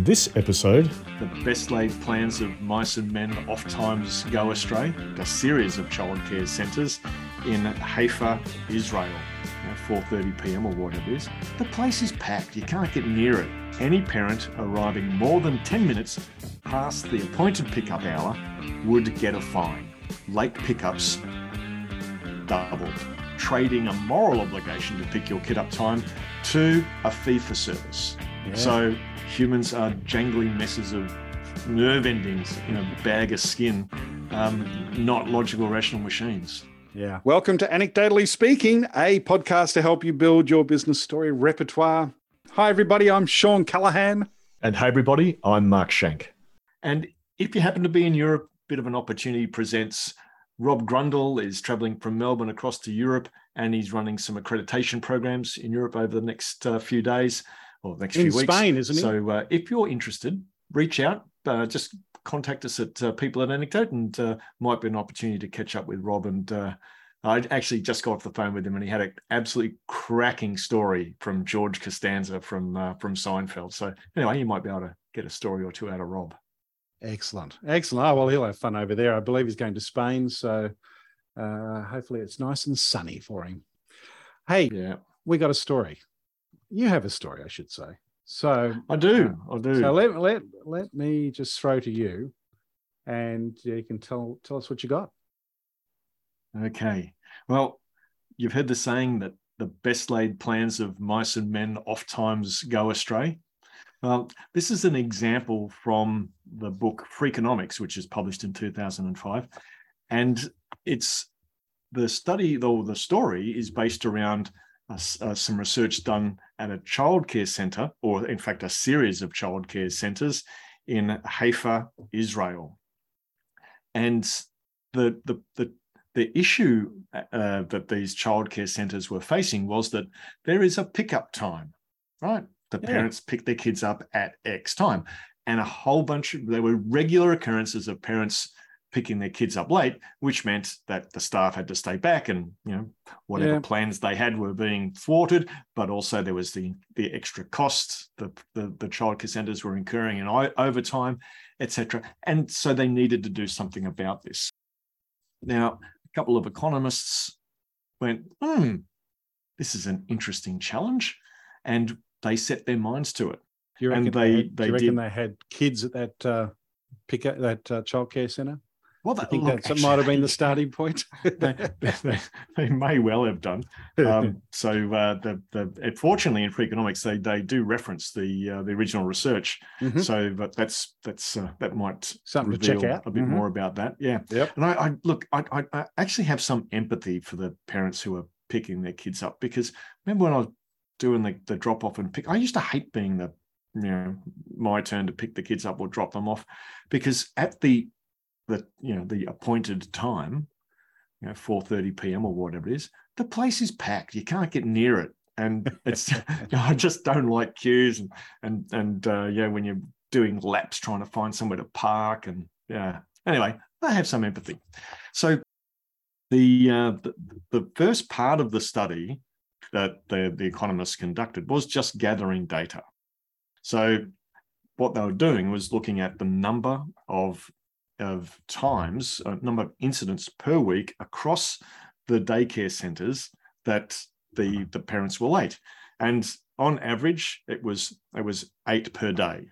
On this episode, the best laid plans of mice and men oft times go astray. A series of childcare centres in Haifa, Israel. You 4:30 p.m. or whatever it is. The place is packed. You can't get near it. Any parent arriving more than 10 minutes past the appointed pickup hour would get a fine. Late pickups doubled, trading a moral obligation to pick your kid up time to a fee for service. Yeah. So humans are jangling messes of nerve endings in a bag of skin, um, not logical, rational machines. Yeah. Welcome to Anecdotally Speaking, a podcast to help you build your business story repertoire. Hi, everybody. I'm Shawn Callahan. And hey, everybody. I'm Mark Schenk. And if you happen to be in Europe, bit of an opportunity presents. Rob Grundle is traveling from Melbourne across to Europe, and he's running some accreditation programs in Europe over the next uh, few days or next in few weeks. Spain, isn't he? So uh, if you're interested, reach out. Uh, just contact us at uh, People at Anecdote, and uh, might be an opportunity to catch up with Rob. And uh, I actually just got off the phone with him, and he had an absolutely cracking story from George Costanza from uh, from Seinfeld. So anyway, you might be able to get a story or two out of Rob. Excellent, excellent. Oh well, he'll have fun over there. I believe he's going to Spain, so hopefully it's nice and sunny for him. Hey, yeah, we got a story you have a story, I should say. So I do. Uh, I do. So let let let me just throw to you, and you can tell tell us what you got. Okay. Well, you've heard the saying that the best laid plans of mice and men oft times go astray. Well, this is an example from the book Freakonomics, which is published in 2005. And it's the study, though the story is based around uh, some research done at a childcare center, or in fact, a series of childcare centers in Haifa, Israel. And the, the, the, the issue uh, that these childcare centers were facing was that there is a pickup time, right? The yeah. parents pick their kids up at X time. And a whole bunch of, there were regular occurrences of parents picking their kids up late, which meant that the staff had to stay back and you know whatever yeah. plans they had were being thwarted. But also there was the the extra costs the the, the childcare centres were incurring in overtime, etc. And so they needed to do something about this. Now, a couple of economists went, hmm, this is an interesting challenge, and they set their minds to it. Do you reckon and they, they, you reckon they had kids at that uh, pick that uh, childcare centre? Well, that, I think look, that might have been the starting point. they, they, they, may well have done. Um, so, uh, the, the fortunately in economics they they do reference the uh, the original research. Mm-hmm. So, but that's that's uh, that might something to check out a bit mm-hmm. more about that. Yeah. Yep. And I, I look, I, I, I actually have some empathy for the parents who are picking their kids up because remember when I was doing the, the drop off and pick, I used to hate being the you know my turn to pick the kids up or drop them off because at the the you know the appointed time, you know, 4:30 p.m. or whatever it is, the place is packed. You can't get near it. And it's you know, I just don't like queues and and and uh, yeah, when you're doing laps trying to find somewhere to park and yeah. Anyway, I have some empathy. So the uh, the, the first part of the study that the, the economists conducted was just gathering data. So what they were doing was looking at the number of of times, a number of incidents per week across the daycare centres that the mm-hmm. the parents were late, and on average, it was it was eight per day,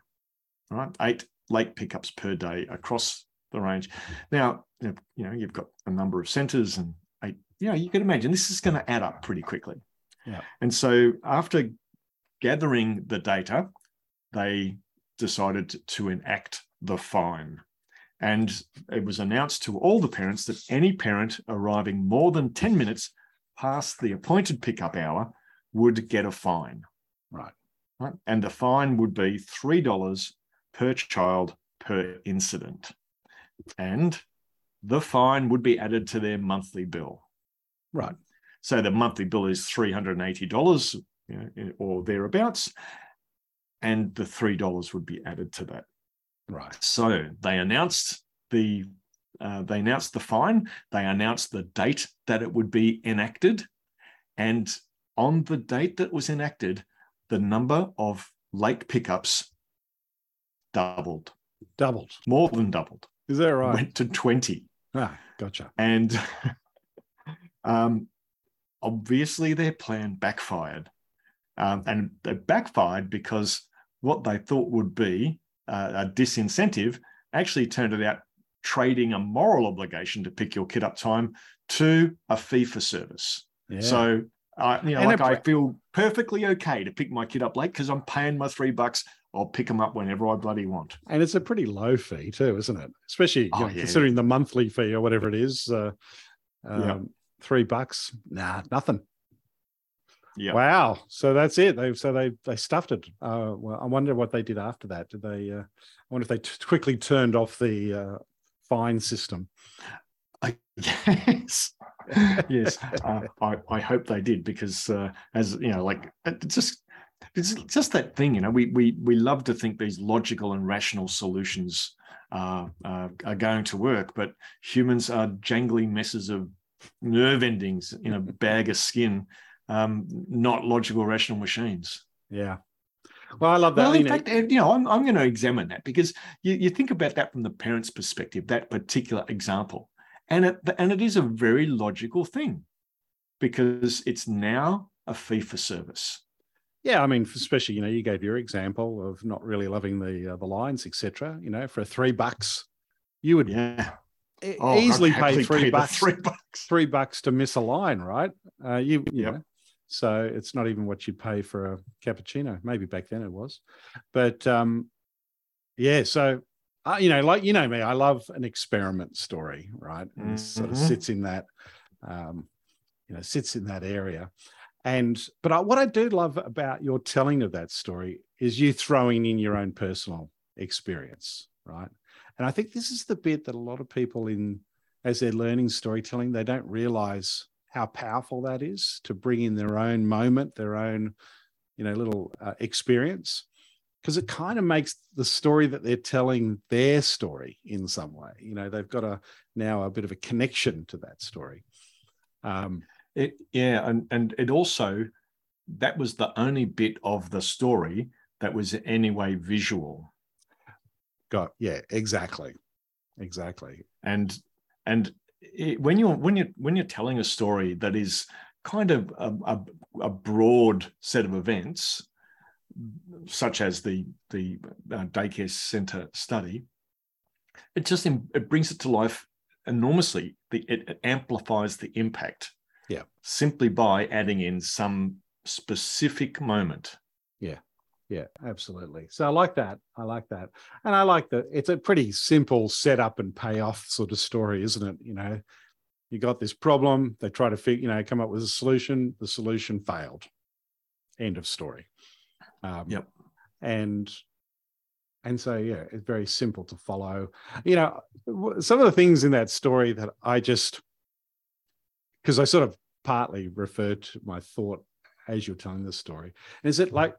right? Eight late pickups per day across the range. Mm-hmm. Now, you know, you've got a number of centres and eight. You know, you can imagine this is going to add up pretty quickly. Yeah. And so after gathering the data, they decided to enact the fine. And it was announced to all the parents that any parent arriving more than 10 minutes past the appointed pickup hour would get a fine. Right. Right. And the fine would be $3 per child per incident. And the fine would be added to their monthly bill. Right. So the monthly bill is $380 you know, or thereabouts. And the $3 would be added to that. Right. So they announced the uh, they announced the fine. They announced the date that it would be enacted, and on the date that was enacted, the number of late pickups doubled. Doubled. More than doubled. Is that right? Went to 20. Ah, gotcha. And um, obviously their plan backfired. Um, and it backfired because what they thought would be uh, a disincentive actually turned it out trading a moral obligation to pick your kid up time to a fee for service. Yeah. So, uh, you know, and like I feel perfectly okay to pick my kid up late because I'm paying my three bucks. I'll pick them up whenever I bloody want. And it's a pretty low fee too, isn't it? Especially oh, know, yeah. considering the monthly fee or whatever it is. Uh, um, yeah. Three bucks, nah, nothing. Yeah. Wow. So that's it. They so they they stuffed it. Uh, well, I wonder what they did after that. Did they? Uh, I wonder if they t- quickly turned off the uh, fine system. I, yes, yes. Uh, I I hope they did because uh, as you know, like it's just it's just that thing. You know, we we we love to think these logical and rational solutions uh, uh, are going to work, but humans are jangly messes of nerve endings in a bag of skin um, not logical, rational machines. Yeah. Well, I love that. Well, in you fact, know, you know, I'm, I'm going to examine that because you, you think about that from the parent's perspective, that particular example. And it, and it is a very logical thing because it's now a fee for service. Yeah, I mean, especially you know, you gave your example of not really loving the uh, the lines, etc. You know, for three bucks, you would yeah oh, easily pay three pay bucks, three bucks, three bucks to miss a line, right? Uh, you, you yep. know, so it's not even what you'd pay for a cappuccino. Maybe back then it was, but um, yeah. So uh, you know, like you know me, I love an experiment story, right? Mm-hmm. sort of mm-hmm. sits in that, um, you know, sits in that area. And but I, what I do love about your telling of that story is you throwing in your own personal experience, right? And I think this is the bit that a lot of people in as they're learning storytelling, they don't realize how powerful that is to bring in their own moment, their own, you know, little uh, experience, because it kind of makes the story that they're telling their story in some way. You know, they've got a now a bit of a connection to that story. Um, it, yeah, and and it also that was the only bit of the story that was anyway visual. Got yeah, exactly, exactly. And and it, when you're when you're when you're telling a story that is kind of a, a, a broad set of events, such as the the uh, daycare center study, it just it brings it to life enormously. The, it, it amplifies the impact. Yeah. Simply by adding in some specific moment. Yeah. Yeah, absolutely. So I like that. I like that. And I like that it's a pretty simple setup and payoff sort of story, isn't it? You know, you got this problem, they try to figure, you know, come up with a solution, the solution failed. End of story. Um, yep. And and so yeah, it's very simple to follow. You know, some of the things in that story that I just because I sort of partly referred to my thought as you're telling the story. Is it like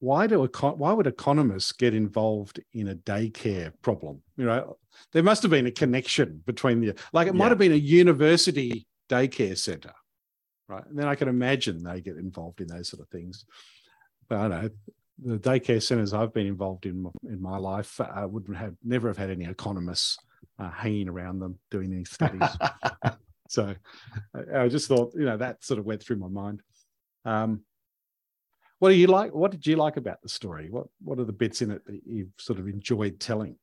why do why would economists get involved in a daycare problem? You know, there must have been a connection between the like it yeah. might have been a university daycare center, right? And then I can imagine they get involved in those sort of things. But I know the daycare centers I've been involved in in my life uh, wouldn't have never have had any economists uh, hanging around them doing these studies. so I, I, just thought, you know, that sort of went through my mind. Um, what do you like? What did you like about the story? What What are the bits in it that you've sort of enjoyed telling?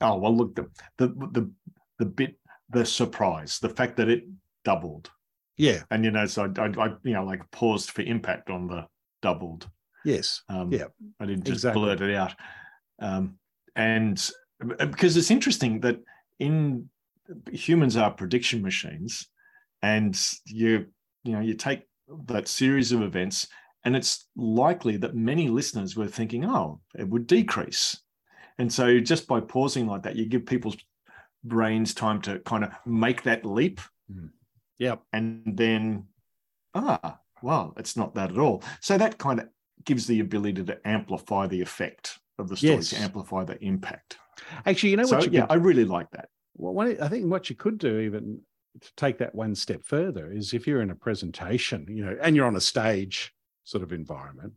Oh well, look the the the the bit the surprise, the fact that it doubled. Yeah, and you know, so I, I, you know like paused for impact on the doubled. Yes. Um, yeah. I didn't just exactly. blurt it out. Um, and because it's interesting that in humans are prediction machines, and you you know you take that series of events and it's likely that many listeners were thinking, oh, it would decrease. And so just by pausing like that, you give people's brains time to kind of make that leap. Mm. Yep. And then, ah, well, it's not that at all. So that kind of gives the ability to amplify the effect of the story, yes. to amplify the impact. Actually, you know so, what? You yeah, could, I really like that. Well, I think what you could do even to take that one step further is if you're in a presentation, you know, and you're on a stage sort of environment,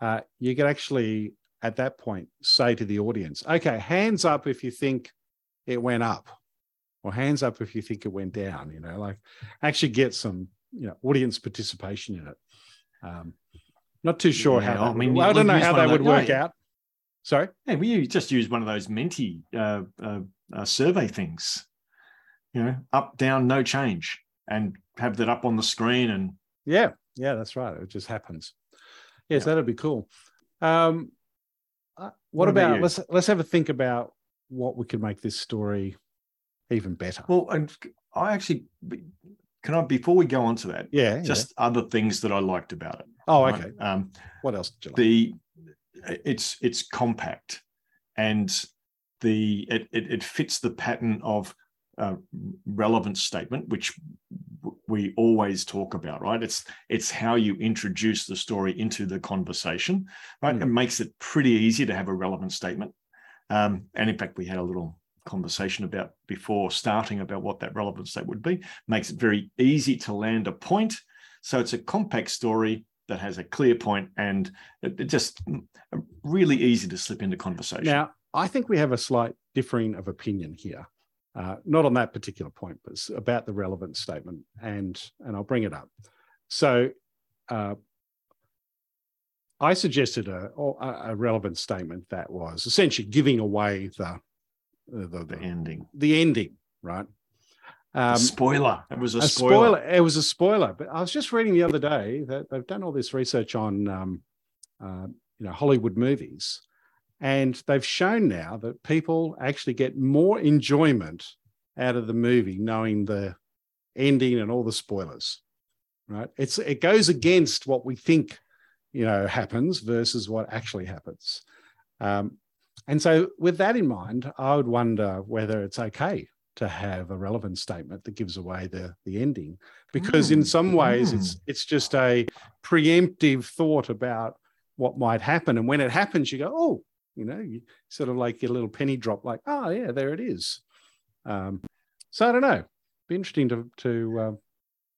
uh, you could actually at that point say to the audience, okay, hands up if you think it went up, or hands up if you think it went down, you know, like actually get some, you know, audience participation in it. Um, not too sure Yeah, how. I mean, I don't know how that would those- work out. Sorry. Yeah, we you just use one of those Menti uh, uh, uh, survey things, you know, up, down, no change, and have that up on the screen. And Yeah, yeah, that's right. It just happens. Yes, Yeah. that'd be cool. Um, uh, what, What about about let's let's have a think about what we could make this story even better. well, and I actually can I before we go on to that, yeah, yeah. just other things that I liked about it. oh, right? okay. Um, What else did you like? the it's it's compact and the it, it, it fits the pattern of uh, relevant statement which we always talk about right? It's it's how you introduce the story into the conversation right? Mm. it makes it pretty easy to have a relevant statement. Um, and in fact we had a little conversation about before starting about what that relevant statement would be. Makes it very easy to land a point. So it's a compact story that has a clear point and it, it just mm, really easy to slip into conversation. Now, I think we have a slight differing of opinion here, uh, not on that particular point, but s- about the relevant statement, and and I'll bring it up. So, uh, I suggested a, a relevant statement that was essentially giving away the the the, the the, ending. the ending, right? Um, spoiler. It was a, a spoiler. spoiler. It was a spoiler, but I was just reading the other day that they've done all this research on, um, uh, you know, Hollywood movies, and they've shown now that people actually get more enjoyment out of the movie knowing the ending and all the spoilers. Right? It's it goes against what we think, you know, happens versus what actually happens. Um, and so, with that in mind, I would wonder whether it's okay to have a relevant statement that gives away the the ending, because in Mm, some ways it's it's just a preemptive thought about what might happen, and when it happens, you go, oh, you know, you sort of like a little penny drop, like, oh yeah, there it is. Um, so I don't know. Be interesting to to uh,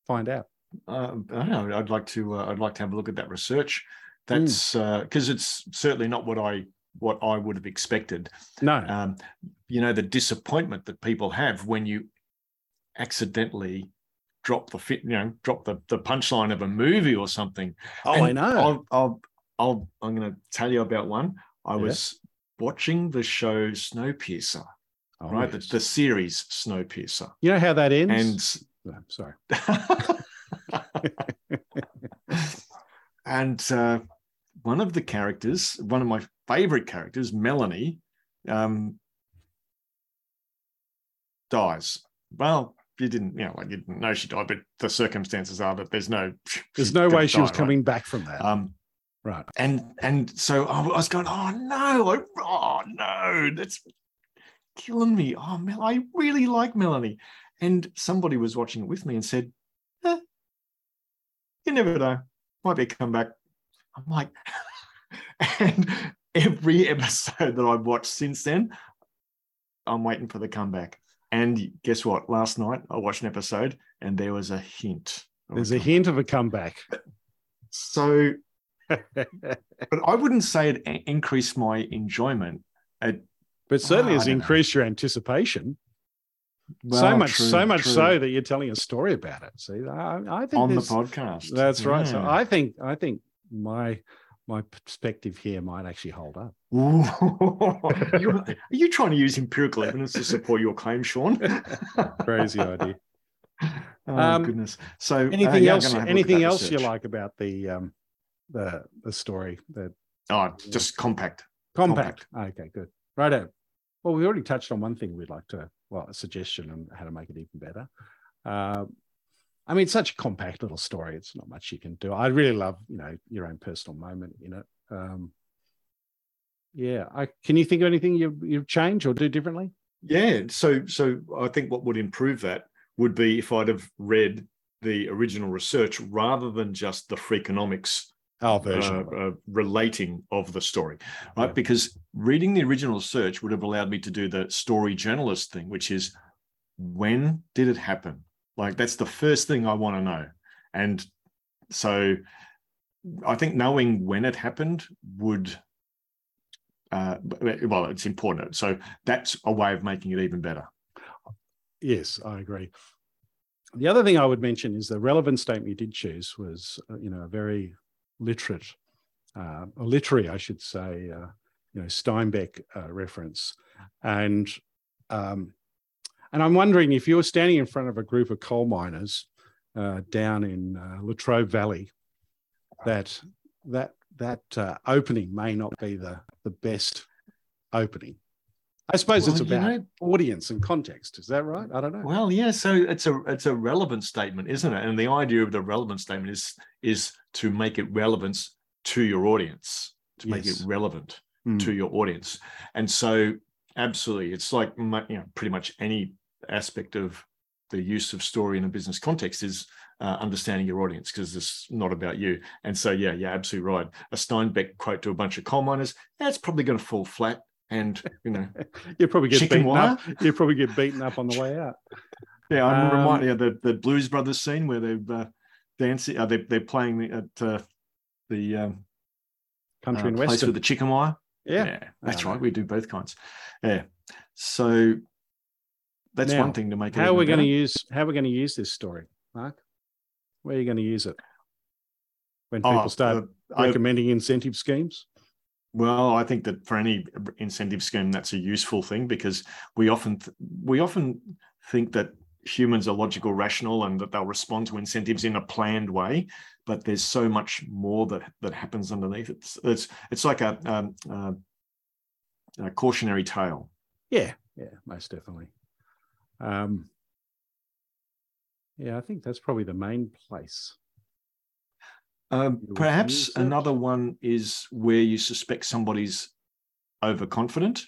find out. Uh, I don't know. I'd like to. Uh, I'd like to have a look at that research. Hmm. That's because it's certainly not what I what I would have expected. No, Um, you know, the disappointment that people have when you accidentally drop the fit. You know, drop the the punchline of a movie or something. oh, And I know. I'll, I'll, I'll, I'm going to tell you about one. I Yeah. was watching the show Snowpiercer, Oh, right? yes. The, the series Snowpiercer. you know how that ends? And No, sorry. and uh, one of the characters, one of my favorite characters, Melanie, um, dies. Well, you didn't, you know, like you didn't know she died, but the circumstances are that there's no, There's no way she was die, right? coming back from that. Um, right. and and so I was going, oh no, oh no, that's killing me. Oh, Mel, I really like Melanie. And somebody was watching it with me and said, eh, you never know, might be a comeback. I'm like, and every episode that I've watched since then, I'm waiting for the comeback. And guess what? Last night I watched an episode and there was a hint. There's a comeback. hint of a comeback. So but I wouldn't say it increased my enjoyment. It, but certainly Oh, has don't know. increased your anticipation. so much, true, so much true. so that you're telling a story about it. See, I, I think on the podcast. that's right. So I think, I think my my perspective here might actually hold up. You- are you trying to use empirical evidence to support your claim, Shawn? Crazy idea. oh Um, goodness. So uh, Anything yeah, else? gonna have a look at Anything else you like about the um, the the story? The Oh, just compact. compact. Okay, good. Righto. Well, we already touched on one thing we'd like to, well, a suggestion on how to make it even better. Uh, I mean, it's such a compact little story. It's not much you can do. I really love, you know, your own personal moment in it. Um, yeah. I, can you think of anything you, you change or do differently? Yeah. So so I think what would improve that would be if I'd have read the original research rather than just the Freakonomics Our version. uh, uh, relating of the story, right? Yeah. Because reading the original search would have allowed me to do the story journalist thing, which is when did it happen? Like that's the first thing I want to know. And so I think knowing when it happened would uh, well, it's important. So that's a way of making it even better. Yes, I agree. The other thing I would mention is the relevant statement you did choose was, uh, you know, a very literate, uh, a literary, I should say, uh, you know, Steinbeck uh, reference, and um, and I'm wondering if you're standing in front of a group of coal miners uh, down in uh, Latrobe Valley, that that that uh, opening may not be the the best opening. I suppose well, it's about you know, audience and context. Is that right? I don't know. Well, yeah. So it's a it's a relevant statement, isn't it? And the idea of the relevant statement is is to make it relevant to your audience, to yes. make it relevant mm. to your audience. And so, absolutely, it's like you know pretty much any aspect of the use of story in a business context is uh, understanding your audience because it's not about you. And so, yeah, yeah, absolutely right. A Steinbeck quote to a bunch of coal miners, that's probably going to fall flat. And you know, you probably get beaten wire. up. You probably get beaten up on the way out. Yeah, I'm um, reminded of the the Blues Brothers scene where they're uh, dancing. Uh, they, they're playing the, at uh, the um, country uh, and place with the chicken wire. Yeah, yeah that's right. We do both kinds. Yeah. So that's now, one thing to make. How are we going to use? How are we going to use this story, Mark? Where are you going to use it? When people oh, start uh, recommending I, incentive schemes? Well, I think that for any incentive scheme, that's a useful thing because we often we often think that humans are logical, rational, and that they'll respond to incentives in a planned way. But there's so much more that that happens underneath. It's it's it's like a, um, uh, a cautionary tale. Yeah, yeah, most definitely. Um, yeah, I think that's probably the main place. Um, perhaps another one is where you suspect somebody's overconfident.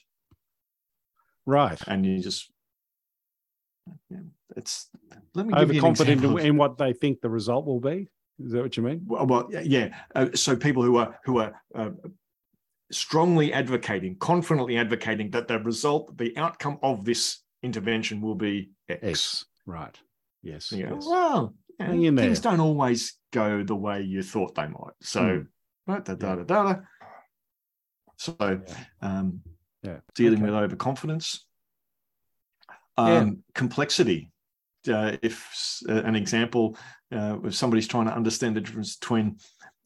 Right. And you just, yeah, it's, let me overconfident in, what they think the result will be. Is that what you mean? Well, well yeah. Uh, so people who are, who are, uh, strongly advocating, confidently advocating that the result, the outcome of this intervention will be X. X. Right. Yes. Yeah. Yes. Well, know, things don't always go the way you thought they might. So, mm. right, da, da, da, da, So, yeah. Um, yeah. dealing okay. with overconfidence, um, yeah. complexity. Uh, if uh, an example, uh, if somebody's trying to understand the difference between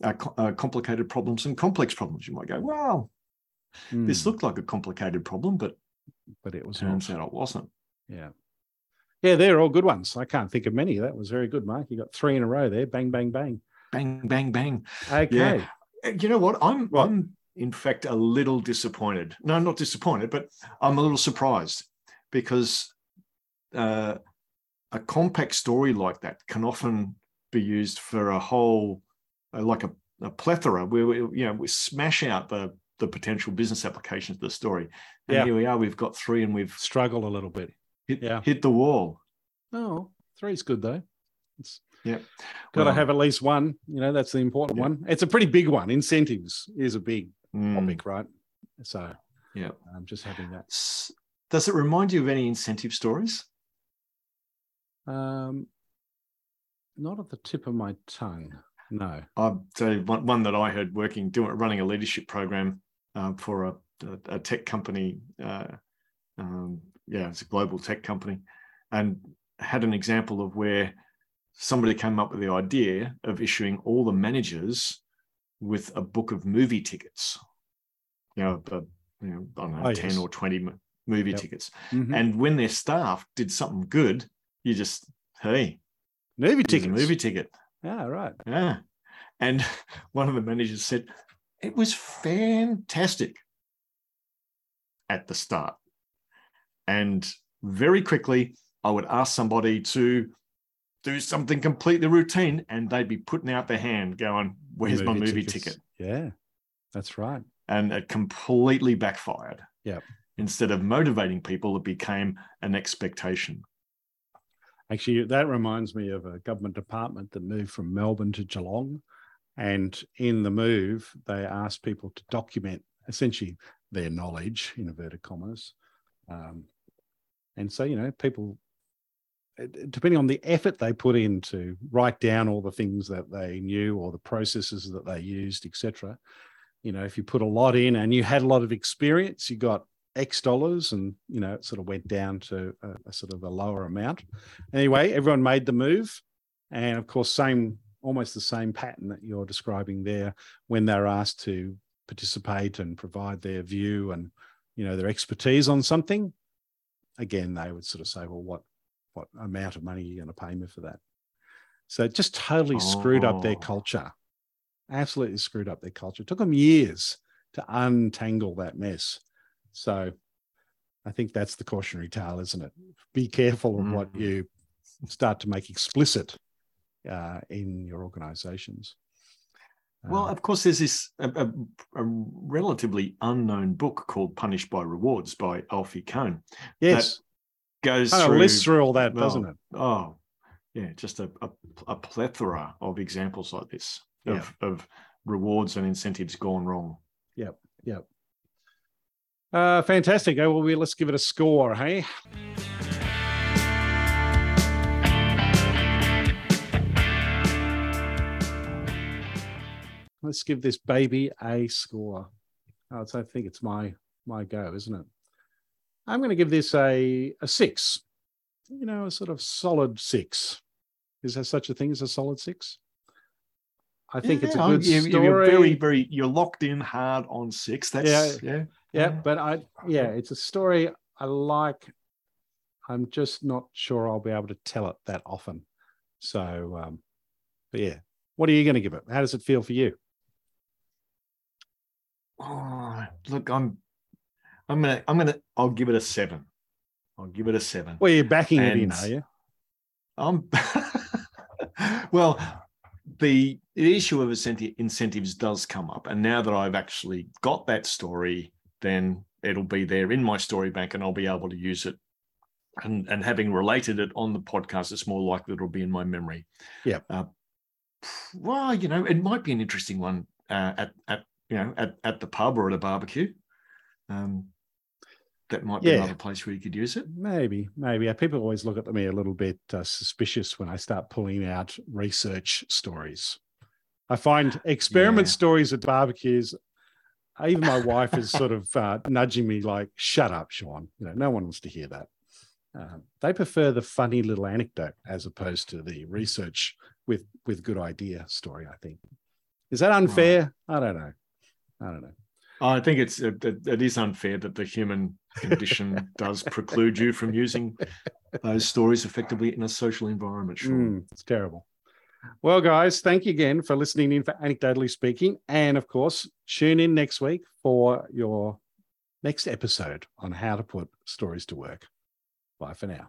uh, uh, complicated problems and complex problems, you might go, "Well, mm. this looked like a complicated problem, but but it was turns out it wasn't." Yeah. Yeah, they're all good ones. I can't think of many. That was very good, Mark. You got three in a row there. Bang, bang, bang. Bang, bang, bang. Okay. Yeah. You know what? I'm what? I'm in fact a little disappointed. No, not disappointed, but I'm a little surprised because uh, a compact story like that can often be used for a whole, uh, like a, a plethora where we, you know we smash out the the potential business applications of the story. And yeah. here we are. We've got three, and we've struggled a little bit hit, yeah. hit the wall. Oh, three's good though. It's yeah. Got to well, have at least one. You know, that's the important yeah. one. It's a pretty big one. Incentives is a big mm. topic, right? So yeah, I'm just having that. Does it remind you of any incentive stories? Um, not at the tip of my tongue. No. Tell you one, one that I heard working, doing running a leadership program uh, for a, a, a, tech company uh, um, yeah, it's a global tech company, and had an example of where somebody came up with the idea of issuing all the managers with a book of movie tickets. You know, the, you know I don't know, oh, 10 yes. or 20 movie yep. tickets. Mm-hmm. And when their staff did something good, you just, hey, movie ticket. Movie ticket. Yeah, right. Yeah. And one of the managers said, it was fantastic at the start. And very quickly, I would ask somebody to do something completely routine and they'd be putting out their hand going, Where's movie my movie tickets. ticket? Yeah, that's right. And it completely backfired. Yeah. Instead of motivating people, it became an expectation. Actually, that reminds me of a government department that moved from Melbourne to Geelong. And in the move, they asked people to document essentially their knowledge, in inverted commas, um, and so, you know, people, depending on the effort they put in to write down all the things that they knew or the processes that they used, etc., you know, if you put a lot in and you had a lot of experience, you got X dollars, and you know, it sort of went down to a, a sort of a lower amount. Anyway, everyone made the move, and of course, same almost the same pattern that you're describing there when they're asked to participate and provide their view and you know their expertise on something again they would sort of say well what what amount of money are you going to pay me for that so it just totally oh. screwed up their oh. culture absolutely screwed up their culture it took them years to untangle that mess so i think that's the cautionary tale isn't it be careful of mm. what you start to make explicit uh, in your organizations well, uh, of course, there's this a, a, a, relatively unknown book called "Punished by Rewards" by Alfie Kohn. Yes, goes kind through, lists through all that, well, doesn't it? Oh, yeah, just a, a, plethora of examples like this of, yeah. of rewards and incentives gone wrong. Yep, yep. Uh, fantastic. Oh, well, let's give it a score, hey? Let's give this baby a score. Oh, I think it's my my go, isn't it? I'm going to give this a a six. You know, a sort of solid six. Is there such a thing as a solid six? I think yeah, it's a good you, story. You're very, very. You're locked in hard on six. That's yeah, yeah, yeah, yeah. But I, yeah, it's a story I like. I'm just not sure I'll be able to tell it that often. So, um, but yeah, what are you going to give it? How does it feel for you? Oh, look, I'm, I'm gonna, I'm gonna, I'll give it a seven. I'll give it a seven. Well, you're backing and it in, are you? I'm. well, the, the issue of incentives does come up, and now that I've actually got that story, then it'll be there in my story bank, and I'll be able to use it. And and having related it on the podcast, it's more likely it'll be in my memory. Yeah. Uh, well, you know, it might be an interesting one uh, at at you know, at, at the pub or at a barbecue. Um, that might be yeah. another place where you could use it. Maybe, maybe. People always look at me a little bit uh, suspicious when I start pulling out research stories. I find experiment yeah. stories at barbecues. Even my wife is sort of uh, nudging me, like, "Shut up, Shawn." You know, no one wants to hear that. Uh, they prefer the funny little anecdote as opposed to the research with with good idea story. I think is that unfair? Right. I don't know. I don't know. I think it's it, it is unfair that the human condition does preclude you from using those stories effectively in a social environment. Sure, mm, it's terrible. Well, guys, thank you again for listening in for Anecdotally Speaking. And of course, tune in next week for your next episode on how to put stories to work. Bye for now.